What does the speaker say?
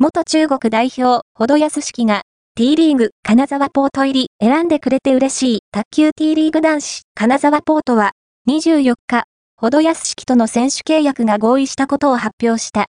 元中国代表、ほどやすしきが、T リーグ、金沢ポート入り、選んでくれて嬉しい、卓球 T リーグ男子、金沢ポートは、24日、ほどやすしきとの選手契約が合意したことを発表した。